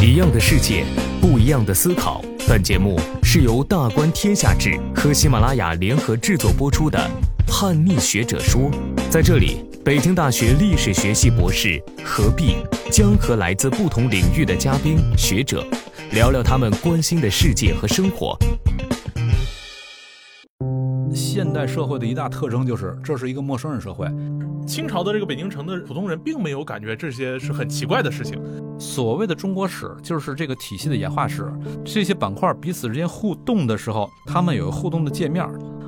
一样的世界，不一样的思考。本节目是由大观天下志和喜马拉雅联合制作播出的《叛逆学者说》。在这里，北京大学历史学系博士何必将和来自不同领域的嘉宾学者聊聊他们关心的世界和生活。现代社会的一大特征就是，这是一个陌生人社会。清朝的这个北京城的普通人并没有感觉这些是很奇怪的事情。所谓的中国史就是这个体系的演化史，这些板块彼此之间互动的时候，他们有互动的界面。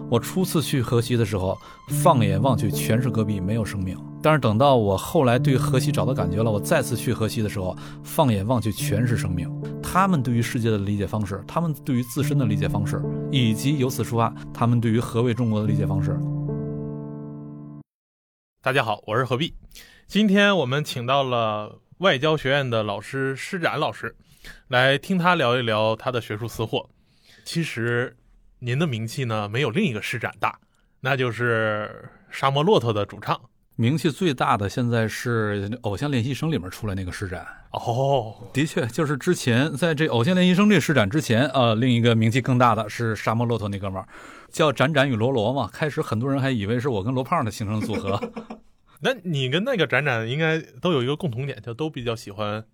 我初次去河西的时候，放眼望去全是戈壁，没有生命。但是等到我后来对河西找到感觉了，我再次去河西的时候，放眼望去全是生命。他们对于世界的理解方式，他们对于自身的理解方式，以及由此出发，他们对于何为中国的理解方式。大家好，我是何必。今天我们请到了外交学院的老师施展老师，来听他聊一聊他的学术私货。其实，您的名气呢没有另一个施展大，那就是沙漠骆驼的主唱。名气最大的现在是《偶像练习生》里面出来那个施展。哦，的确，就是之前在这《偶像练习生》这施展之前，呃，另一个名气更大的是沙漠骆驼那哥们儿。叫展展与罗罗嘛，开始很多人还以为是我跟罗胖的形成组合。那你跟那个展展应该都有一个共同点，就都比较喜欢，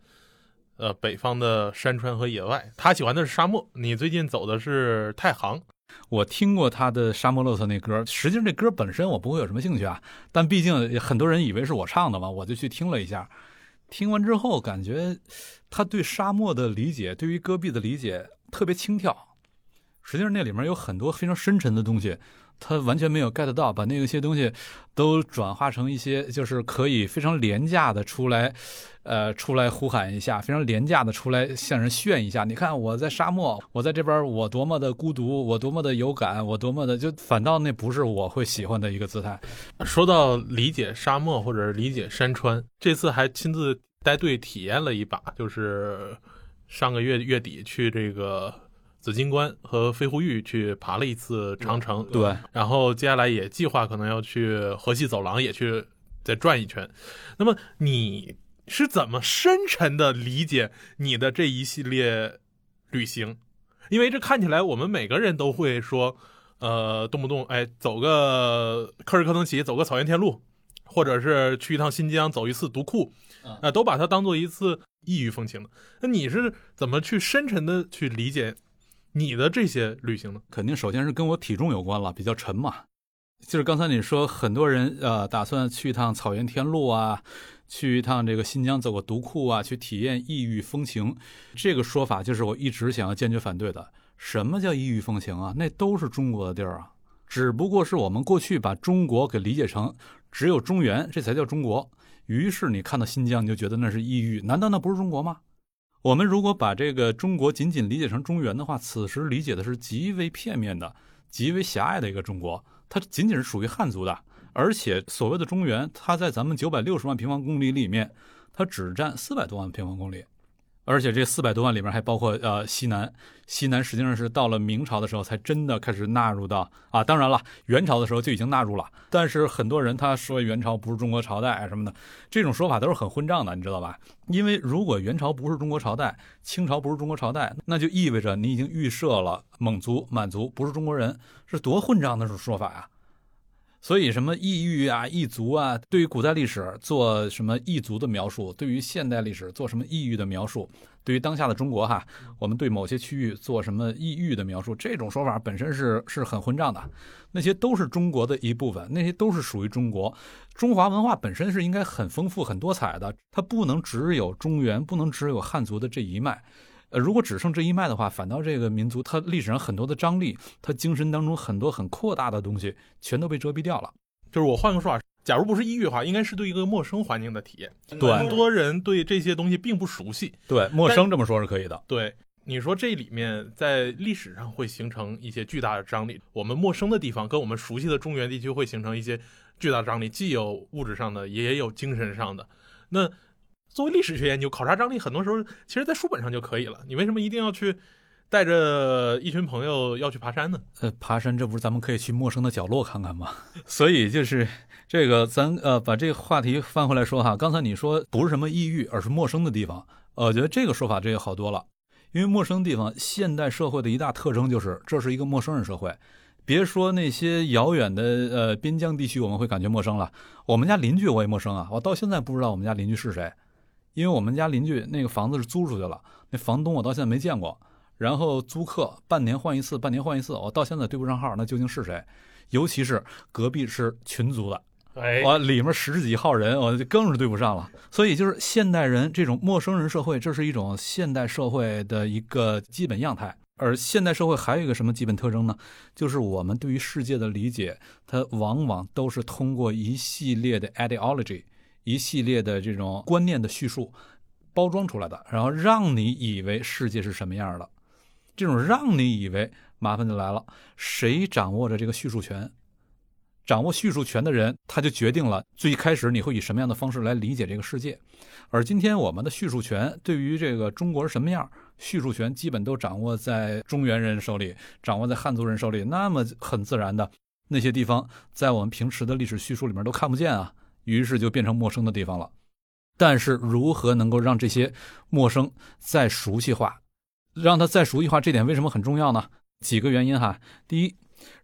呃，北方的山川和野外。他喜欢的是沙漠，你最近走的是太行。我听过他的《沙漠骆驼》那歌，实际上这歌本身我不会有什么兴趣啊，但毕竟很多人以为是我唱的嘛，我就去听了一下。听完之后，感觉他对沙漠的理解，对于戈壁的理解特别轻佻。实际上那里面有很多非常深沉的东西，他完全没有 get 到，把那些东西都转化成一些就是可以非常廉价的出来，呃，出来呼喊一下，非常廉价的出来向人炫一下。你看我在沙漠，我在这边，我多么的孤独，我多么的有感，我多么的就反倒那不是我会喜欢的一个姿态。说到理解沙漠或者理解山川，这次还亲自带队体验了一把，就是上个月月底去这个。紫金关和飞狐峪去爬了一次长城，对，然后接下来也计划可能要去河西走廊也去再转一圈。那么你是怎么深沉的理解你的这一系列旅行？因为这看起来我们每个人都会说，呃，动不动哎走个科尔克腾旗，走个草原天路，或者是去一趟新疆走一次独库，啊，都把它当做一次异域风情的。那你是怎么去深沉的去理解？你的这些旅行呢，肯定首先是跟我体重有关了，比较沉嘛。就是刚才你说，很多人呃打算去一趟草原天路啊，去一趟这个新疆走个独库啊，去体验异域风情。这个说法就是我一直想要坚决反对的。什么叫异域风情啊？那都是中国的地儿啊，只不过是我们过去把中国给理解成只有中原，这才叫中国。于是你看到新疆，你就觉得那是异域，难道那不是中国吗？我们如果把这个中国仅仅理解成中原的话，此时理解的是极为片面的、极为狭隘的一个中国，它仅仅是属于汉族的，而且所谓的中原，它在咱们九百六十万平方公里里面，它只占四百多万平方公里。而且这四百多万里面还包括呃西南，西南实际上是到了明朝的时候才真的开始纳入到啊，当然了，元朝的时候就已经纳入了。但是很多人他说元朝不是中国朝代啊什么的，这种说法都是很混账的，你知道吧？因为如果元朝不是中国朝代，清朝不是中国朝代，那就意味着你已经预设了蒙族、满族不是中国人，是多混账的说法呀！所以，什么异域啊、异族啊，对于古代历史做什么异族的描述，对于现代历史做什么异域的描述，对于当下的中国哈，我们对某些区域做什么异域的描述，这种说法本身是是很混账的。那些都是中国的一部分，那些都是属于中国。中华文化本身是应该很丰富、很多彩的，它不能只有中原，不能只有汉族的这一脉。呃，如果只剩这一脉的话，反倒这个民族它历史上很多的张力，它精神当中很多很扩大的东西，全都被遮蔽掉了。就是我换个说法，假如不是异域的话，应该是对一个陌生环境的体验。对，很多人对这些东西并不熟悉。对，陌生这么说是可以的。对，你说这里面在历史上会形成一些巨大的张力，我们陌生的地方跟我们熟悉的中原地区会形成一些巨大的张力，既有物质上的，也有精神上的。那。作为历史学研究，考察张力很多时候其实，在书本上就可以了。你为什么一定要去带着一群朋友要去爬山呢。呃，爬山这不是咱们可以去陌生的角落看看吗？所以就是这个，咱呃把这个话题翻回来说哈。刚才你说不是什么异域，而是陌生的地方。呃，我觉得这个说法这个好多了，因为陌生地方，现代社会的一大特征就是这是一个陌生人社会。别说那些遥远的呃边疆地区，我们会感觉陌生了。我们家邻居我也陌生啊，我到现在不知道我们家邻居是谁，因为我们家邻居那个房子是租出去了，那房东我到现在没见过。然后租客半年换一次，半年换一次，我到现在对不上号，那究竟是谁？尤其是隔壁是群租的，哎，我里面十几号人，我就更是对不上了。所以就是现代人这种陌生人社会，这是一种现代社会的一个基本样态。而现代社会还有一个什么基本特征呢？就是我们对于世界的理解，它往往都是通过一系列的 ideology，一系列的这种观念的叙述包装出来的，然后让你以为世界是什么样的。这种让你以为麻烦就来了，谁掌握着这个叙述权？掌握叙述权的人，他就决定了最开始你会以什么样的方式来理解这个世界。而今天我们的叙述权对于这个中国是什么样，叙述权基本都掌握在中原人手里，掌握在汉族人手里。那么很自然的，那些地方在我们平时的历史叙述里面都看不见啊，于是就变成陌生的地方了。但是如何能够让这些陌生再熟悉化？让他再熟悉化，这点为什么很重要呢？几个原因哈。第一，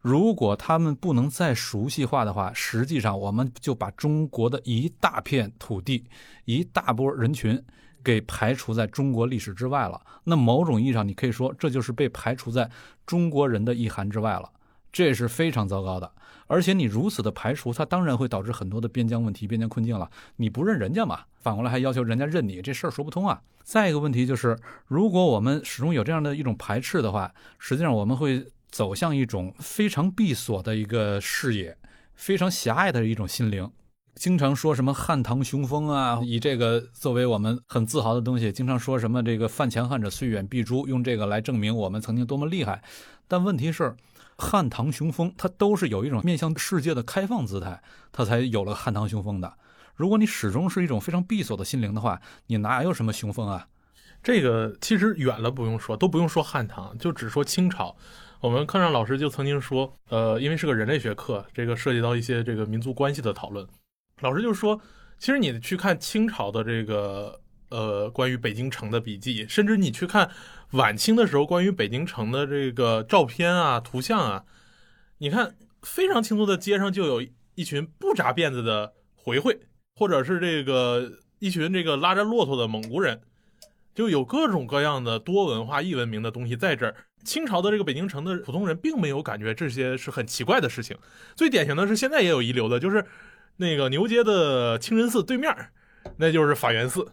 如果他们不能再熟悉化的话，实际上我们就把中国的一大片土地、一大波人群给排除在中国历史之外了。那某种意义上，你可以说这就是被排除在中国人的意涵之外了。这是非常糟糕的。而且你如此的排除，它当然会导致很多的边疆问题、边疆困境了。你不认人家嘛，反过来还要求人家认你，这事儿说不通啊。再一个问题就是，如果我们始终有这样的一种排斥的话，实际上我们会走向一种非常闭锁的一个视野，非常狭隘的一种心灵。经常说什么汉唐雄风啊，以这个作为我们很自豪的东西。经常说什么这个犯强汉者虽远必诛，用这个来证明我们曾经多么厉害。但问题是，汉唐雄风它都是有一种面向世界的开放姿态，它才有了汉唐雄风的。如果你始终是一种非常闭锁的心灵的话，你哪有什么雄风啊？这个其实远了不用说，都不用说汉唐，就只说清朝。我们课上老师就曾经说，呃，因为是个人类学课，这个涉及到一些这个民族关系的讨论。老师就说，其实你去看清朝的这个呃关于北京城的笔记，甚至你去看晚清的时候关于北京城的这个照片啊、图像啊，你看非常清楚的街上就有一群不扎辫子的回回。或者是这个一群这个拉着骆驼的蒙古人，就有各种各样的多文化异文明的东西在这儿。清朝的这个北京城的普通人并没有感觉这些是很奇怪的事情。最典型的是现在也有遗留的，就是那个牛街的清真寺对面，那就是法源寺，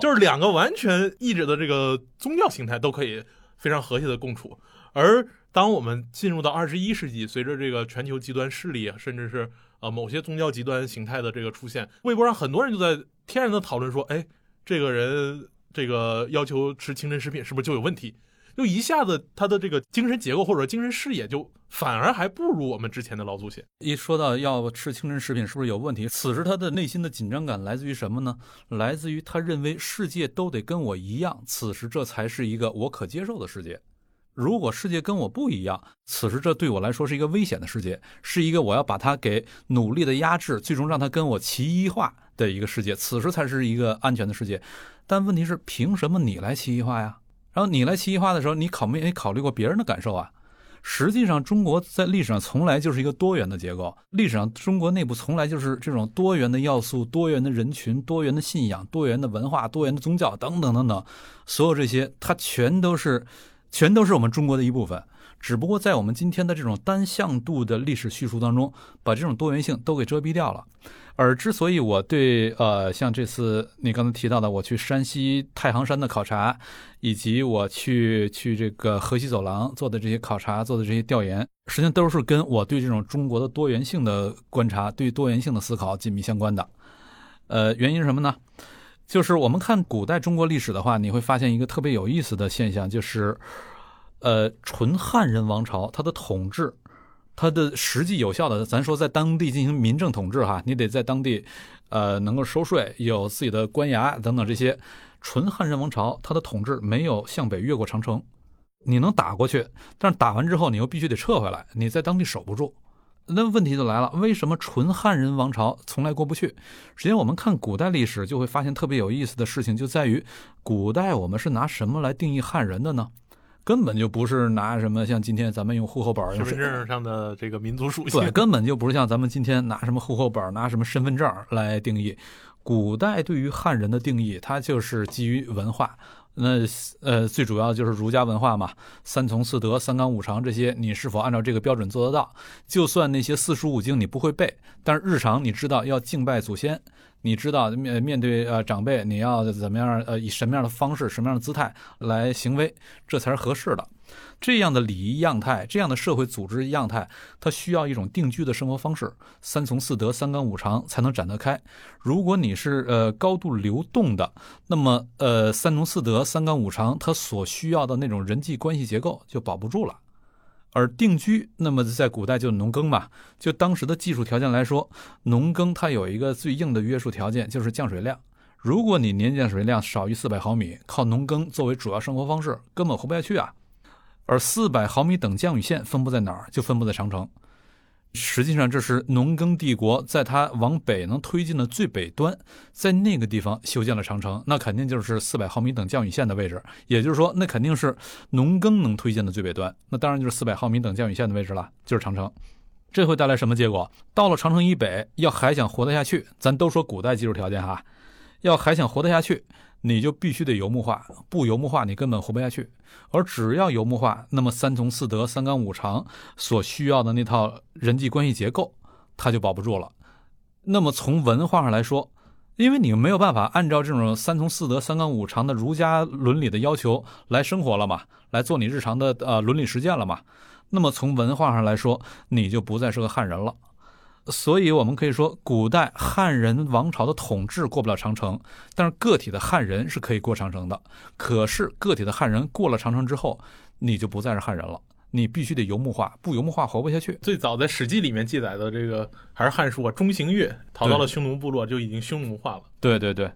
就是两个完全异质的这个宗教形态都可以非常和谐的共处。而当我们进入到二十一世纪，随着这个全球极端势力，甚至是啊，某些宗教极端形态的这个出现，微博上很多人就在天然的讨论说，哎，这个人这个要求吃清真食品是不是就有问题？就一下子他的这个精神结构或者精神视野就反而还不如我们之前的老祖先。一说到要吃清真食品是不是有问题？此时他的内心的紧张感来自于什么呢？来自于他认为世界都得跟我一样，此时这才是一个我可接受的世界。如果世界跟我不一样，此时这对我来说是一个危险的世界，是一个我要把它给努力的压制，最终让它跟我齐一化的一个世界，此时才是一个安全的世界。但问题是，凭什么你来齐一化呀？然后你来齐一化的时候，你考没考虑过别人的感受啊？实际上，中国在历史上从来就是一个多元的结构，历史上中国内部从来就是这种多元的要素、多元的人群、多元的信仰、多元的文化、多元的宗教等等等等，所有这些，它全都是。全都是我们中国的一部分，只不过在我们今天的这种单向度的历史叙述当中，把这种多元性都给遮蔽掉了。而之所以我对呃，像这次你刚才提到的，我去山西太行山的考察，以及我去去这个河西走廊做的这些考察、做的这些调研，实际上都是跟我对这种中国的多元性的观察、对多元性的思考紧密相关的。呃，原因是什么呢？就是我们看古代中国历史的话，你会发现一个特别有意思的现象，就是，呃，纯汉人王朝它的统治，它的实际有效的，咱说在当地进行民政统治哈，你得在当地，呃，能够收税，有自己的官衙等等这些，纯汉人王朝它的统治没有向北越过长城，你能打过去，但是打完之后你又必须得撤回来，你在当地守不住。那问题就来了，为什么纯汉人王朝从来过不去？实际上，我们看古代历史就会发现特别有意思的事情，就在于古代我们是拿什么来定义汉人的呢？根本就不是拿什么像今天咱们用户口本、身份证上的这个民族属性，对，根本就不是像咱们今天拿什么户口本、拿什么身份证来定义。古代对于汉人的定义，它就是基于文化。那呃，最主要就是儒家文化嘛，三从四德、三纲五常这些，你是否按照这个标准做得到？就算那些四书五经你不会背，但是日常你知道要敬拜祖先，你知道面面对呃长辈你要怎么样呃以什么样的方式、什么样的姿态来行为，这才是合适的。这样的礼仪样态，这样的社会组织样态，它需要一种定居的生活方式，三从四德、三纲五常才能展得开。如果你是呃高度流动的，那么呃三从四德、三纲五常它所需要的那种人际关系结构就保不住了。而定居，那么在古代就农耕嘛，就当时的技术条件来说，农耕它有一个最硬的约束条件，就是降水量。如果你年降水量少于四百毫米，靠农耕作为主要生活方式，根本活不下去啊。而四百毫米等降雨线分布在哪儿？就分布在长城。实际上，这是农耕帝国在它往北能推进的最北端，在那个地方修建了长城。那肯定就是四百毫米等降雨线的位置。也就是说，那肯定是农耕能推进的最北端。那当然就是四百毫米等降雨线的位置了，就是长城。这会带来什么结果？到了长城以北，要还想活得下去，咱都说古代技术条件哈，要还想活得下去。你就必须得游牧化，不游牧化你根本活不下去。而只要游牧化，那么三从四德、三纲五常所需要的那套人际关系结构，它就保不住了。那么从文化上来说，因为你没有办法按照这种三从四德、三纲五常的儒家伦理的要求来生活了嘛，来做你日常的呃伦理实践了嘛，那么从文化上来说，你就不再是个汉人了。所以，我们可以说，古代汉人王朝的统治过不了长城，但是个体的汉人是可以过长城的。可是，个体的汉人过了长城之后，你就不再是汉人了，你必须得游牧化，不游牧化活不下去。最早在《史记》里面记载的这个还是《汉书》啊，中行月逃到了匈奴部落，就已经匈奴化了。对对对。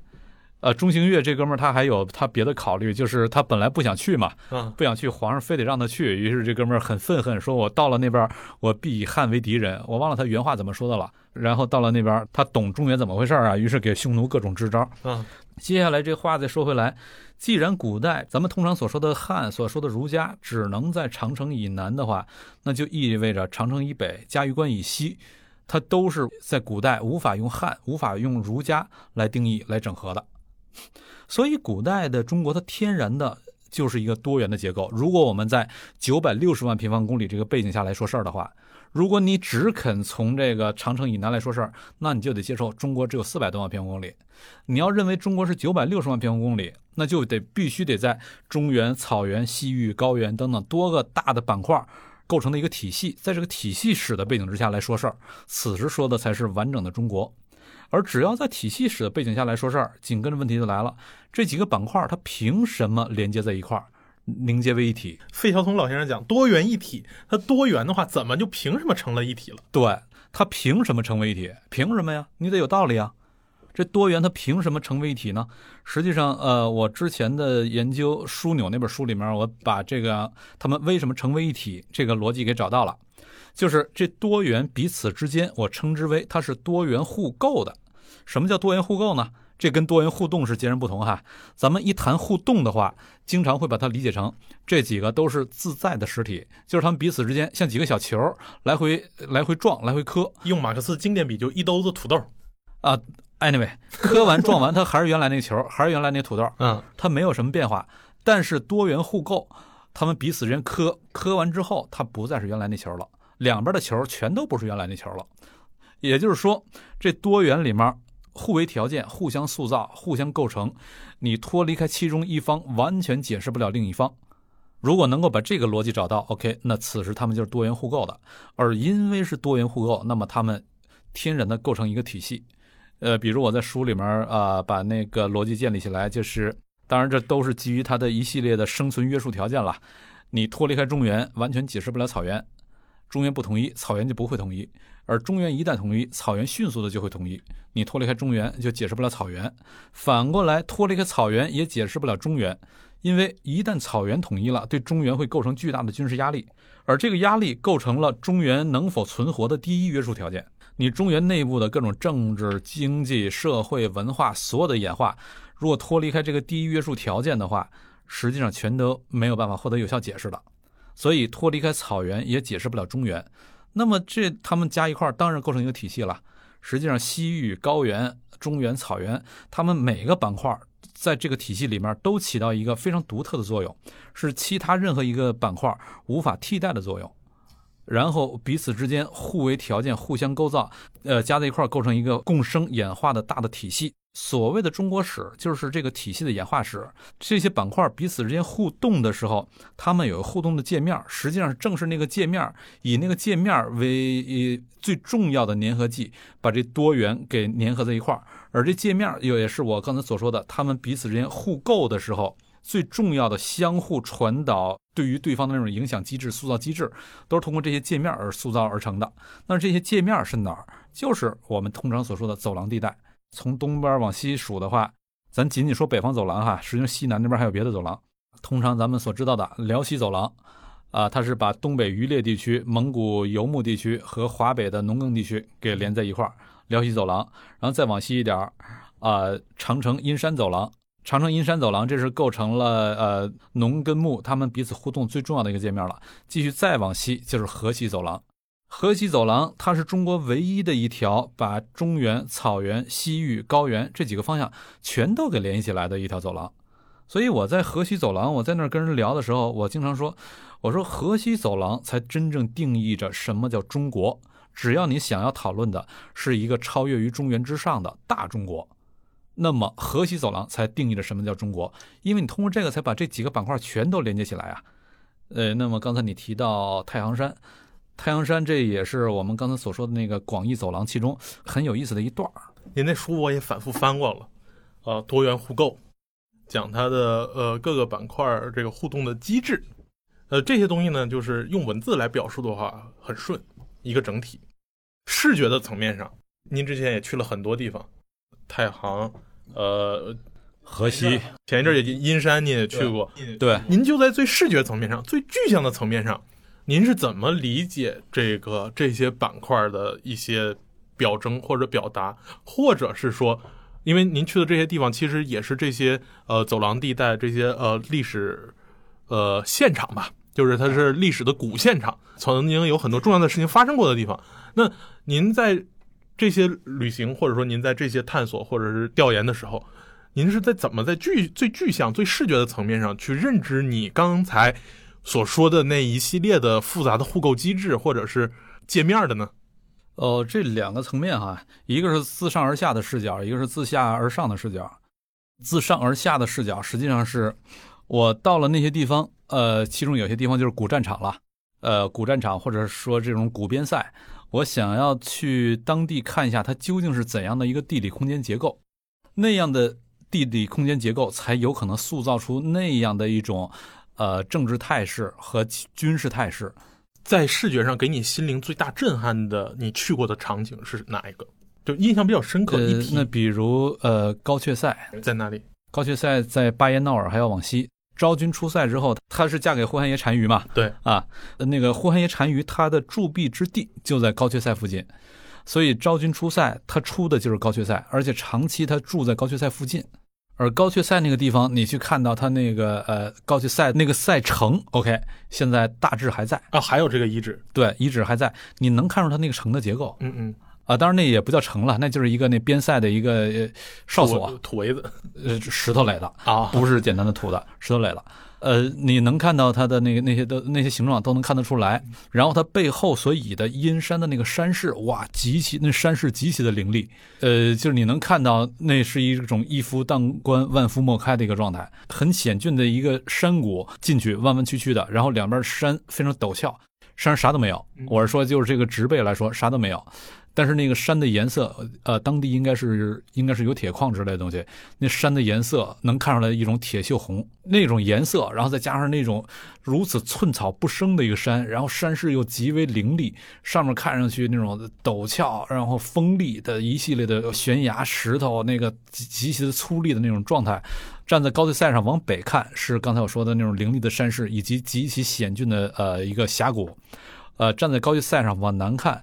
呃，中行月这哥们儿他还有他别的考虑，就是他本来不想去嘛，嗯，不想去，皇上非得让他去，于是这哥们儿很愤恨，说我到了那边，我必以汉为敌人。我忘了他原话怎么说的了。然后到了那边，他懂中原怎么回事啊，于是给匈奴各种支招。嗯，接下来这话再说回来，既然古代咱们通常所说的汉，所说的儒家只能在长城以南的话，那就意味着长城以北、嘉峪关以西，它都是在古代无法用汉、无法用儒家来定义、来整合的。所以，古代的中国它天然的就是一个多元的结构。如果我们在九百六十万平方公里这个背景下来说事儿的话，如果你只肯从这个长城以南来说事儿，那你就得接受中国只有四百多万平方公里。你要认为中国是九百六十万平方公里，那就得必须得在中原、草原、西域、高原等等多个大的板块构成的一个体系，在这个体系史的背景之下来说事儿，此时说的才是完整的中国。而只要在体系史的背景下来说事儿，紧跟着问题就来了：这几个板块它凭什么连接在一块儿，凝结为一体？费孝通老先生讲多元一体，它多元的话，怎么就凭什么成了一体了？对，它凭什么成为一体？凭什么呀？你得有道理啊！这多元它凭什么成为一体呢？实际上，呃，我之前的研究枢纽那本书里面，我把这个他们为什么成为一体这个逻辑给找到了，就是这多元彼此之间，我称之为它是多元互构的。什么叫多元互构呢？这跟多元互动是截然不同哈。咱们一谈互动的话，经常会把它理解成这几个都是自在的实体，就是他们彼此之间像几个小球来回来回撞，来回磕。用马克思经典比，就一兜子土豆啊。Anyway，磕完撞完，它还是原来那个球，还是原来那土豆，嗯，它没有什么变化。但是多元互构，他们彼此之间磕磕完之后，它不再是原来那球了，两边的球全都不是原来那球了。也就是说，这多元里面。互为条件，互相塑造，互相构成。你脱离开其中一方，完全解释不了另一方。如果能够把这个逻辑找到，OK，那此时他们就是多元互构的。而因为是多元互构，那么他们天然的构成一个体系。呃，比如我在书里面啊，把那个逻辑建立起来，就是当然这都是基于它的一系列的生存约束条件了。你脱离开中原，完全解释不了草原。中原不统一，草原就不会统一；而中原一旦统一，草原迅速的就会统一。你脱离开中原，就解释不了草原；反过来，脱离开草原也解释不了中原，因为一旦草原统一了，对中原会构成巨大的军事压力，而这个压力构成了中原能否存活的第一约束条件。你中原内部的各种政治、经济、社会、文化所有的演化，如果脱离开这个第一约束条件的话，实际上全都没有办法获得有效解释了。所以脱离开草原也解释不了中原。那么这他们加一块儿，当然构成一个体系了。实际上，西域、高原、中原、草原，他们每个板块在这个体系里面都起到一个非常独特的作用，是其他任何一个板块无法替代的作用。然后彼此之间互为条件，互相构造，呃，加在一块儿构成一个共生演化的大的体系。所谓的中国史，就是这个体系的演化史。这些板块彼此之间互动的时候，它们有互动的界面，实际上正是那个界面以那个界面为最重要的粘合剂，把这多元给粘合在一块儿。而这界面又也是我刚才所说的，它们彼此之间互构的时候。最重要的相互传导，对于对方的那种影响机制、塑造机制，都是通过这些界面而塑造而成的。那这些界面是哪儿？就是我们通常所说的走廊地带。从东边往西数的话，咱仅仅说北方走廊哈，实际上西南那边还有别的走廊。通常咱们所知道的辽西走廊，啊，它是把东北渔猎地区、蒙古游牧地区和华北的农耕地区给连在一块。辽西走廊，然后再往西一点，啊，长城阴山走廊。长城阴山走廊，这是构成了呃农跟牧他们彼此互动最重要的一个界面了。继续再往西就是河西走廊，河西走廊它是中国唯一的一条把中原、草原、西域、高原这几个方向全都给联系起来的一条走廊。所以我在河西走廊，我在那儿跟人聊的时候，我经常说，我说河西走廊才真正定义着什么叫中国。只要你想要讨论的是一个超越于中原之上的大中国。那么河西走廊才定义着什么叫中国，因为你通过这个才把这几个板块全都连接起来啊。呃，那么刚才你提到太行山，太阳山这也是我们刚才所说的那个广义走廊其中很有意思的一段儿您那书我也反复翻过了，呃，多元互构，讲它的呃各个板块这个互动的机制，呃这些东西呢，就是用文字来表述的话很顺，一个整体。视觉的层面上，您之前也去了很多地方。太行，呃，河西，前一阵也阴山，你也去过，对。您就在最视觉层面上、最具象的层面上，您是怎么理解这个这些板块的一些表征或者表达，或者是说，因为您去的这些地方其实也是这些呃走廊地带这些呃历史呃现场吧，就是它是历史的古现场，曾经有很多重要的事情发生过的地方。那您在。这些旅行，或者说您在这些探索或者是调研的时候，您是在怎么在具最具象、最视觉的层面上去认知你刚才所说的那一系列的复杂的互构机制或者是界面的呢？哦，这两个层面哈，一个是自上而下的视角，一个是自下而上的视角。自上而下的视角，实际上是我到了那些地方，呃，其中有些地方就是古战场了，呃，古战场或者说这种古边塞。我想要去当地看一下，它究竟是怎样的一个地理空间结构，那样的地理空间结构才有可能塑造出那样的一种，呃，政治态势和军事态势。在视觉上给你心灵最大震撼的，你去过的场景是哪一个？就印象比较深刻的一那比如，呃，高阙塞在哪里？高阙塞在巴彦淖尔，还要往西。昭君出塞之后，她是嫁给呼韩邪单于嘛？对啊，那个呼韩邪单于他的驻跸之地就在高阙塞附近，所以昭君出塞，他出的就是高阙塞，而且长期他住在高阙塞附近。而高阙塞那个地方，你去看到它那个呃高阙塞那个塞城，OK，现在大致还在啊，还有这个遗址，对，遗址还在，你能看出它那个城的结构，嗯嗯。啊，当然那也不叫城了，那就是一个那边塞的一个哨所，土围子，呃，石头垒的啊，不是简单的土的，石头垒的。呃，你能看到它的那个那些的那些形状都能看得出来。然后它背后所倚的阴山的那个山势，哇，极其那山势极其的凌厉。呃，就是你能看到那是一种一夫当关万夫莫开的一个状态，很险峻的一个山谷进去弯弯曲曲的，然后两边山非常陡峭，山上啥都没有。我是说，就是这个植被来说啥都没有。但是那个山的颜色，呃，当地应该是应该是有铁矿之类的东西。那山的颜色能看出来一种铁锈红那种颜色，然后再加上那种如此寸草不生的一个山，然后山势又极为凌厉，上面看上去那种陡峭，然后锋利的一系列的悬崖石头，那个极其的粗粝的那种状态，站在高地塞上往北看，是刚才我说的那种凌厉的山势以及极其险峻的呃一个峡谷。呃，站在高地塞上往南看，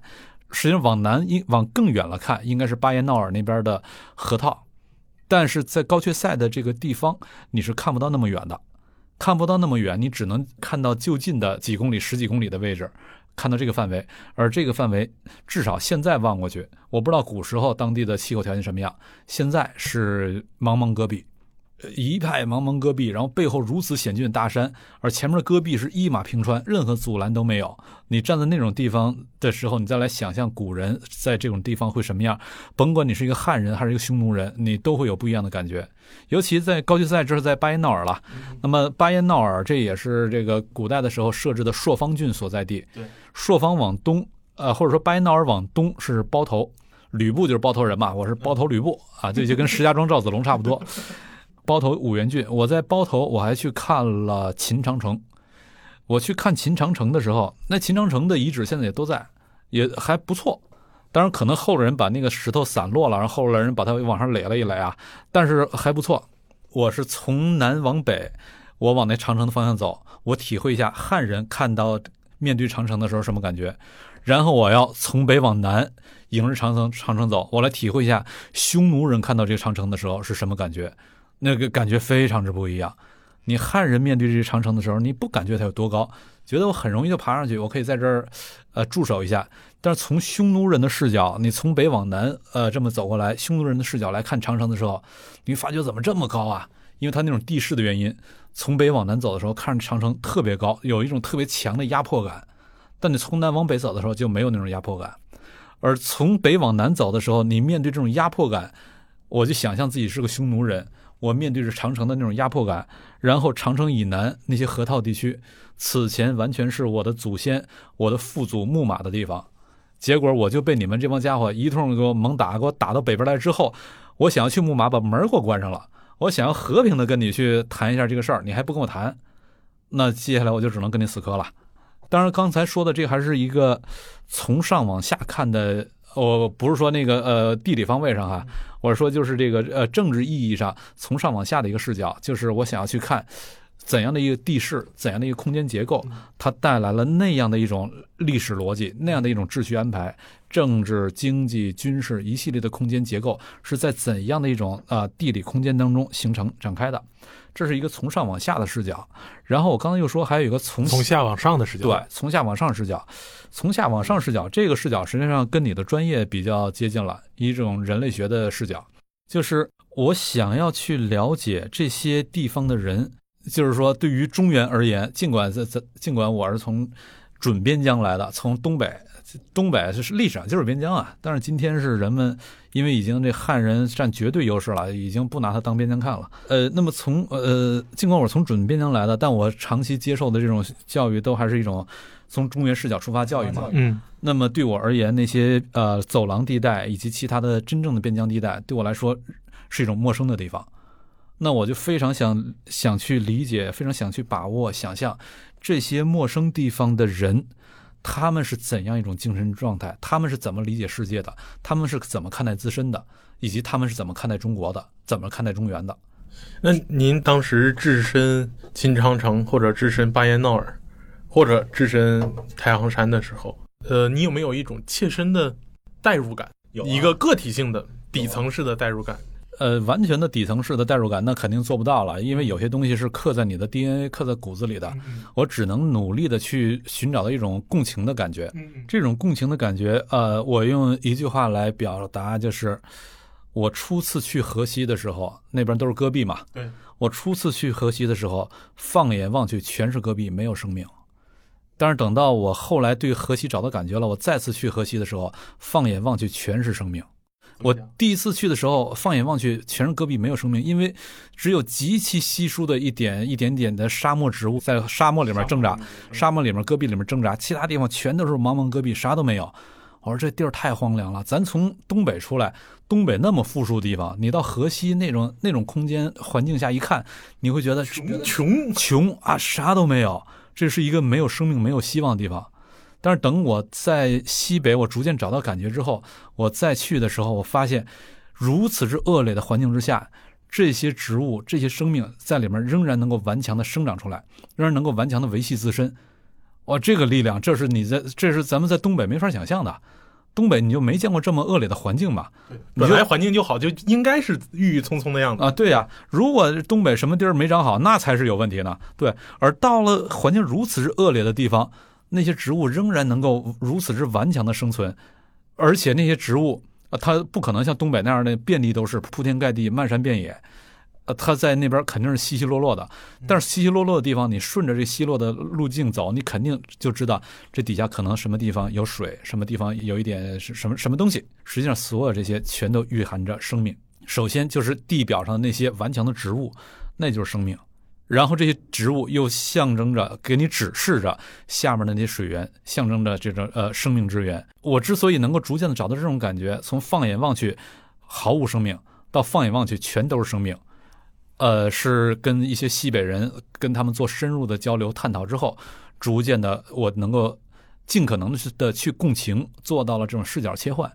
实际上往南应往更远了看，应该是巴彦淖尔那边的河套。但是在高阙塞的这个地方，你是看不到那么远的，看不到那么远，你只能看到就近的几公里、十几公里的位置，看到这个范围。而这个范围，至少现在望过去，我不知道古时候当地的气候条件什么样，现在是茫茫戈壁。一派茫茫戈壁，然后背后如此险峻的大山，而前面的戈壁是一马平川，任何阻拦都没有。你站在那种地方的时候，你再来想象古人在这种地方会什么样，甭管你是一个汉人还是一个匈奴人，你都会有不一样的感觉。尤其在高句赛，这是在巴彦淖尔了。那么巴彦淖尔这也是这个古代的时候设置的朔方郡所在地。对，朔方往东，呃，或者说巴彦淖尔往东是包头，吕布就是包头人嘛，我是包头吕布啊，这就跟石家庄赵子龙差不多。包头五原郡，我在包头，我还去看了秦长城。我去看秦长城的时候，那秦长城的遗址现在也都在，也还不错。当然，可能后人把那个石头散落了，然后后来人把它往上垒了一垒啊，但是还不错。我是从南往北，我往那长城的方向走，我体会一下汉人看到面对长城的时候什么感觉。然后我要从北往南，迎着长城长城走，我来体会一下匈奴人看到这个长城的时候是什么感觉。那个感觉非常之不一样。你汉人面对这些长城的时候，你不感觉它有多高，觉得我很容易就爬上去，我可以在这儿，呃，驻守一下。但是从匈奴人的视角，你从北往南，呃，这么走过来，匈奴人的视角来看长城的时候，你发觉怎么这么高啊？因为它那种地势的原因，从北往南走的时候，看着长城特别高，有一种特别强的压迫感。但你从南往北走的时候，就没有那种压迫感。而从北往南走的时候，你面对这种压迫感，我就想象自己是个匈奴人。我面对着长城的那种压迫感，然后长城以南那些河套地区，此前完全是我的祖先、我的父祖牧马的地方，结果我就被你们这帮家伙一通给我猛打，给我打到北边来之后，我想要去牧马，把门给我关上了。我想要和平的跟你去谈一下这个事儿，你还不跟我谈，那接下来我就只能跟你死磕了。当然，刚才说的这还是一个从上往下看的。我不是说那个呃地理方位上哈，我是说就是这个呃政治意义上从上往下的一个视角，就是我想要去看怎样的一个地势，怎样的一个空间结构，它带来了那样的一种历史逻辑，那样的一种秩序安排，政治、经济、军事一系列的空间结构是在怎样的一种啊地理空间当中形成展开的。这是一个从上往下的视角，然后我刚才又说还有一个从从下往上的视角，对，从下往上视角，从下往上视角，这个视角实际上跟你的专业比较接近了，一种人类学的视角，就是我想要去了解这些地方的人，就是说对于中原而言，尽管在在尽管我是从准边疆来的，从东北。东北是历史上就是边疆啊，但是今天是人们因为已经这汉人占绝对优势了，已经不拿它当边疆看了。呃，那么从呃，尽管我是从准边疆来的，但我长期接受的这种教育都还是一种从中原视角出发教育嘛。嗯。那么对我而言，那些呃走廊地带以及其他的真正的边疆地带，对我来说是一种陌生的地方。那我就非常想想去理解，非常想去把握、想象这些陌生地方的人。他们是怎样一种精神状态？他们是怎么理解世界的？他们是怎么看待自身的？以及他们是怎么看待中国的？怎么看待中原的？那您当时置身秦长城，或者置身巴彦淖尔，或者置身太行山的时候，呃，你有没有一种切身的代入感？有一个个体性的底层式的代入感？呃，完全的底层式的代入感，那肯定做不到了，因为有些东西是刻在你的 DNA、刻在骨子里的。我只能努力的去寻找到一种共情的感觉。这种共情的感觉，呃，我用一句话来表达，就是我初次去河西的时候，那边都是戈壁嘛。对。我初次去河西的时候，放眼望去全是戈壁，没有生命。但是等到我后来对河西找到感觉了，我再次去河西的时候，放眼望去全是生命。我第一次去的时候，放眼望去全是戈壁，没有生命，因为只有极其稀疏的一点一点点的沙漠植物在沙漠里面挣扎，沙漠里面、戈壁里面挣扎，其他地方全都是茫茫戈壁，啥都没有。我说这地儿太荒凉了。咱从东北出来，东北那么富庶的地方，你到河西那种 那种空间环境下一看，你会觉得穷穷啊，啥都没有，这是一个没有生命、没有希望的地方。但是等我在西北，我逐渐找到感觉之后，我再去的时候，我发现如此之恶劣的环境之下，这些植物、这些生命在里面仍然能够顽强的生长出来，仍然能够顽强的维系自身。哇，这个力量，这是你在，这是咱们在东北没法想象的。东北你就没见过这么恶劣的环境吧？本来环境就好，就应该是郁郁葱葱的样子啊。对呀，如果东北什么地儿没长好，那才是有问题呢。对，而到了环境如此之恶劣的地方，那些植物仍然能够如此之顽强的生存，而且那些植物啊，它不可能像东北那样的遍地都是铺天盖地、漫山遍野。呃，它在那边肯定是稀稀落落的，但是稀稀落落的地方，你顺着这稀落的路径走，你肯定就知道这底下可能什么地方有水，什么地方有一点什什么什么东西。实际上，所有这些全都蕴含着生命。首先就是地表上的那些顽强的植物，那就是生命。然后这些植物又象征着给你指示着下面的那些水源，象征着这种呃生命之源。我之所以能够逐渐的找到这种感觉，从放眼望去毫无生命，到放眼望去全都是生命。呃，是跟一些西北人跟他们做深入的交流探讨之后，逐渐的我能够尽可能的去的去共情，做到了这种视角切换。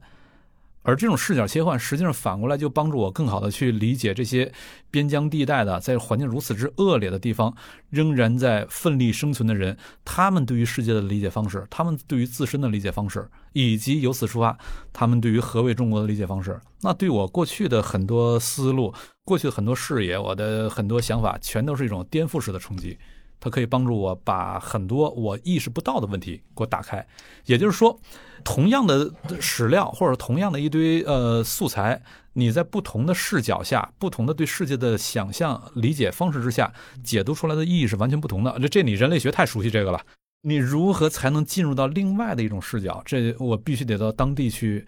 而这种视角切换，实际上反过来就帮助我更好的去理解这些边疆地带的，在环境如此之恶劣的地方，仍然在奋力生存的人，他们对于世界的理解方式，他们对于自身的理解方式，以及由此出发，他们对于何为中国的理解方式，那对我过去的很多思路、过去的很多视野、我的很多想法，全都是一种颠覆式的冲击。它可以帮助我把很多我意识不到的问题给我打开，也就是说，同样的史料或者同样的一堆呃素材，你在不同的视角下、不同的对世界的想象理解方式之下，解读出来的意义是完全不同的。这你人类学太熟悉这个了，你如何才能进入到另外的一种视角？这我必须得到当地去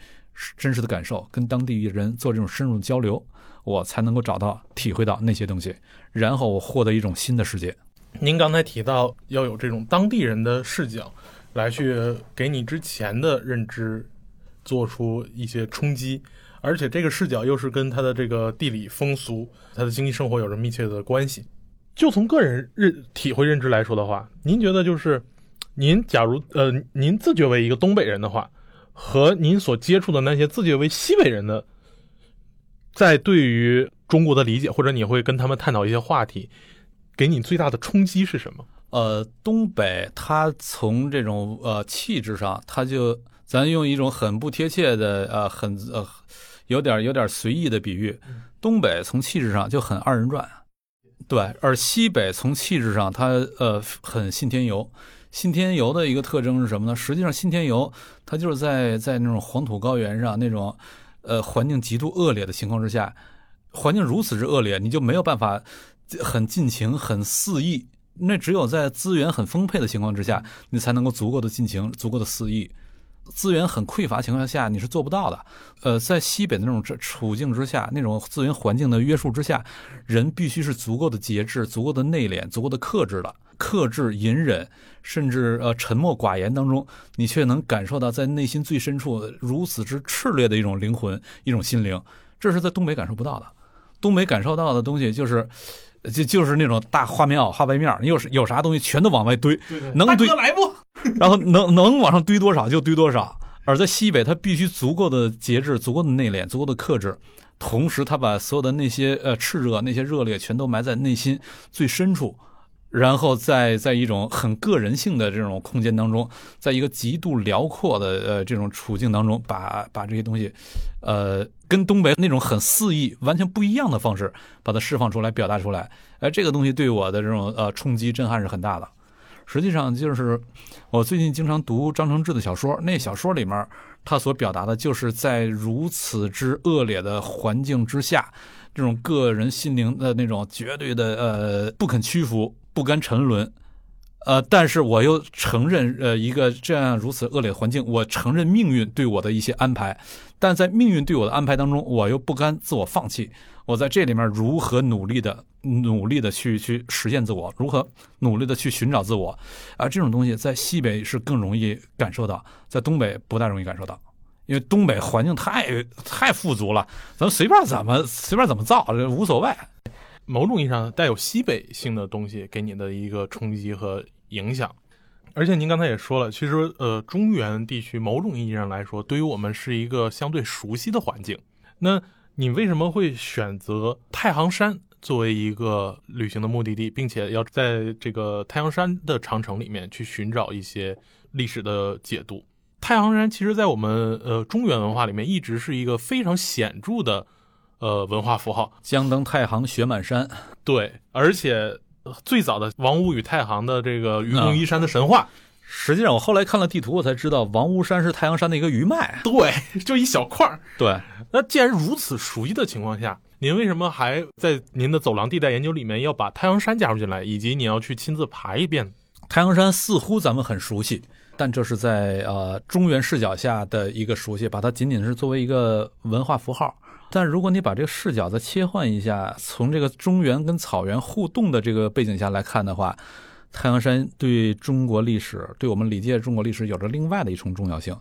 真实的感受，跟当地人做这种深入的交流，我才能够找到、体会到那些东西，然后我获得一种新的世界。您刚才提到要有这种当地人的视角，来去给你之前的认知做出一些冲击，而且这个视角又是跟他的这个地理风俗、他的经济生活有着密切的关系。就从个人认体会认知来说的话，您觉得就是您假如呃您自觉为一个东北人的话，和您所接触的那些自觉为西北人的，在对于中国的理解，或者你会跟他们探讨一些话题。给你最大的冲击是什么？呃，东北它从这种呃气质上，它就咱用一种很不贴切的呃很呃有点有点随意的比喻，东北从气质上就很二人转，对，而西北从气质上它呃很信天游。信天游的一个特征是什么呢？实际上信天游它就是在在那种黄土高原上那种呃环境极度恶劣的情况之下，环境如此之恶劣，你就没有办法。很尽情，很肆意。那只有在资源很丰沛的情况之下，你才能够足够的尽情，足够的肆意。资源很匮乏情况下，你是做不到的。呃，在西北的那种处境之下，那种资源环境的约束之下，人必须是足够的节制、足够的内敛、足够的克制的。克制、隐忍，甚至呃沉默寡言当中，你却能感受到在内心最深处如此之炽烈的一种灵魂、一种心灵。这是在东北感受不到的。东北感受到的东西就是。就就是那种大花棉袄、花白面你有有啥东西全都往外堆，能堆来不？然后能能往上堆多少就堆多少。而在西北，他必须足够的节制、足够的内敛、足够的克制，同时他把所有的那些呃炽热、那些热烈全都埋在内心最深处。然后在在一种很个人性的这种空间当中，在一个极度辽阔的呃这种处境当中，把把这些东西，呃，跟东北那种很肆意、完全不一样的方式，把它释放出来、表达出来。哎，这个东西对我的这种呃冲击、震撼是很大的。实际上，就是我最近经常读张承志的小说，那小说里面他所表达的就是在如此之恶劣的环境之下，这种个人心灵的那种绝对的呃不肯屈服。不甘沉沦，呃，但是我又承认，呃，一个这样如此恶劣的环境，我承认命运对我的一些安排，但在命运对我的安排当中，我又不甘自我放弃。我在这里面如何努力的、努力的去去实现自我，如何努力的去寻找自我，啊，这种东西在西北是更容易感受到，在东北不大容易感受到，因为东北环境太太富足了，咱们随便怎么随便怎么造，这无所谓。某种意义上带有西北性的东西给你的一个冲击和影响，而且您刚才也说了，其实呃，中原地区某种意义上来说，对于我们是一个相对熟悉的环境。那你为什么会选择太行山作为一个旅行的目的地，并且要在这个太行山的长城里面去寻找一些历史的解读？太行山其实，在我们呃中原文化里面，一直是一个非常显著的呃文化符号。将登太行雪满山，对，而且呃最早的王屋与太行的这个愚公移山的神话，实际上我后来看了地图，我才知道王屋山是太阳山的一个余脉。对，就一小块儿。对，那既然如此熟悉的情况下，您为什么还在您的走廊地带研究里面要把太阳山加入进来，以及你要去亲自爬一遍？太阳山似乎咱们很熟悉，但这是在呃中原视角下的一个熟悉，把它仅仅是作为一个文化符号。但如果你把这个视角再切换一下，从这个中原跟草原互动的这个背景下来看的话，太行山对中国历史，对我们理解中国历史有着另外的一重重要性。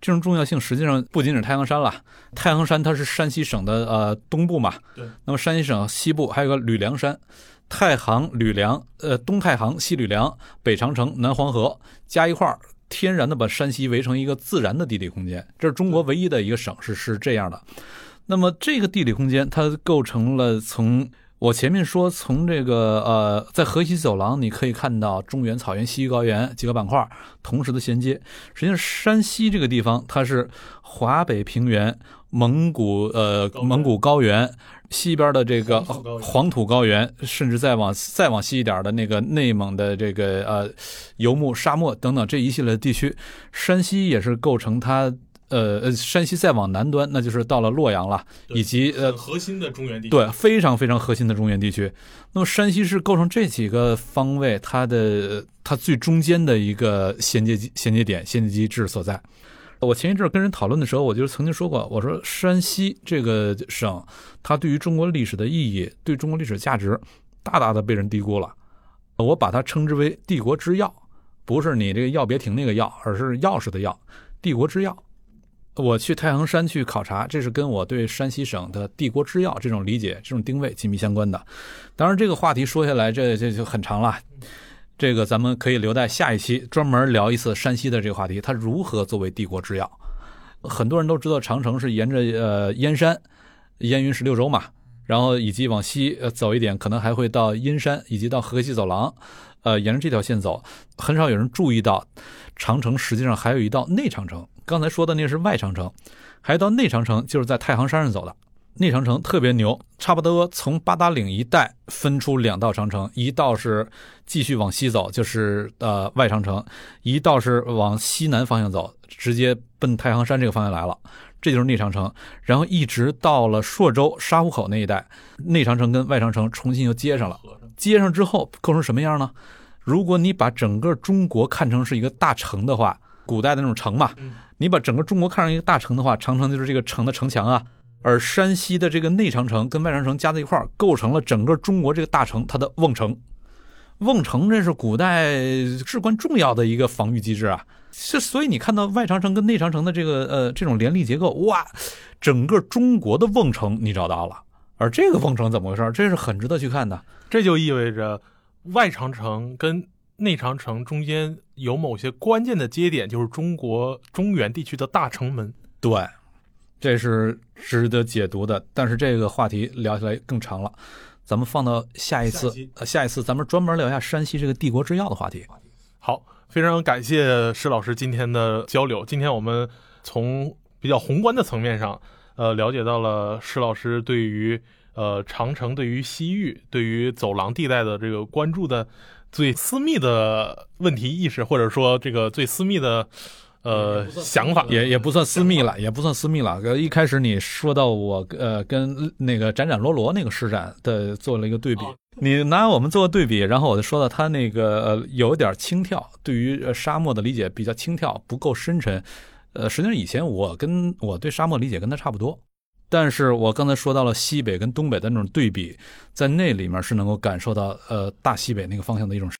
这种重要性实际上不仅仅是太行山了，太行山它是山西省的呃东部嘛，那么山西省西部还有个吕梁山，太行、吕梁，呃，东太行、西吕梁、北长城、南黄河加一块儿，天然的把山西围成一个自然的地理空间。这是中国唯一的一个省市是这样的。那么这个地理空间，它构成了从我前面说，从这个呃，在河西走廊，你可以看到中原、草原、西域高原几个板块同时的衔接。实际上，山西这个地方，它是华北平原、蒙古呃蒙古高原西边的这个黄土高原甚至再往再往西一点的那个内蒙的这个呃游牧沙漠等等这一系列地区，山西也是构成它。呃呃，山西再往南端，那就是到了洛阳了，以及呃核心的中原地区。对，非常非常核心的中原地区。那么山西是构成这几个方位，它的它最中间的一个衔接机衔接点、衔接机制所在。我前一阵儿跟人讨论的时候，我就曾经说过，我说山西这个省，它对于中国历史的意义、对中国历史价值，大大的被人低估了。我把它称之为帝国之钥，不是你这个药别停那个药，而是钥匙的钥，帝国之钥。我去太行山去考察，这是跟我对山西省的帝国制药这种理解、这种定位紧密相关的。当然，这个话题说下来，这这就很长了。这个咱们可以留在下一期专门聊一次山西的这个话题，它如何作为帝国制药。很多人都知道长城是沿着呃燕山、燕云十六州嘛，然后以及往西呃走一点，可能还会到阴山以及到河西走廊，呃，沿着这条线走。很少有人注意到，长城实际上还有一道内长城。刚才说的那是外长城，还有一道内长城就是在太行山上走的。内长城特别牛，差不多从八达岭一带分出两道长城，一道是继续往西走，就是呃外长城；一道是往西南方向走，直接奔太行山这个方向来了，这就是内长城。然后一直到了朔州沙湖口那一带，内长城跟外长城重新又接上了。接上之后构成什么样呢？如果你把整个中国看成是一个大城的话，古代的那种城嘛，你把整个中国看成一个大城的话，长城就是这个城的城墙啊。而山西的这个内长城跟外长城加在一块儿，构成了整个中国这个大城它的瓮城。瓮城这是古代至关重要的一个防御机制啊。是，所以你看到外长城跟内长城的这个呃这种联立结构，哇，整个中国的瓮城你找到了。而这个瓮城怎么回事？这是很值得去看的。这就意味着外长城跟内长城中间有某些关键的节点，就是中国中原地区的大城门。对，这是值得解读的。但是这个话题聊起来更长了，咱们放到下一次下，呃，下一次咱们专门聊一下山西这个帝国制药的话题。好，非常感谢施老师今天的交流。今天我们从比较宏观的层面上，呃，了解到了施老师对于呃长城、对于西域、对于走廊地带的这个关注的最私密的问题意识，或者说这个最私密的呃想法。也也不算私密了，也不算私密了。呃，一开始你说到我呃跟那个展展罗罗那个施展的做了一个对比，哦你拿我们做个对比，然后我就说到他那个呃有点轻佻，对于呃沙漠的理解比较轻佻，不够深沉。呃，实际上以前我跟我对沙漠理解跟他差不多，但是我刚才说到了西北跟东北的那种对比，在那里面是能够感受到呃大西北那个方向的一种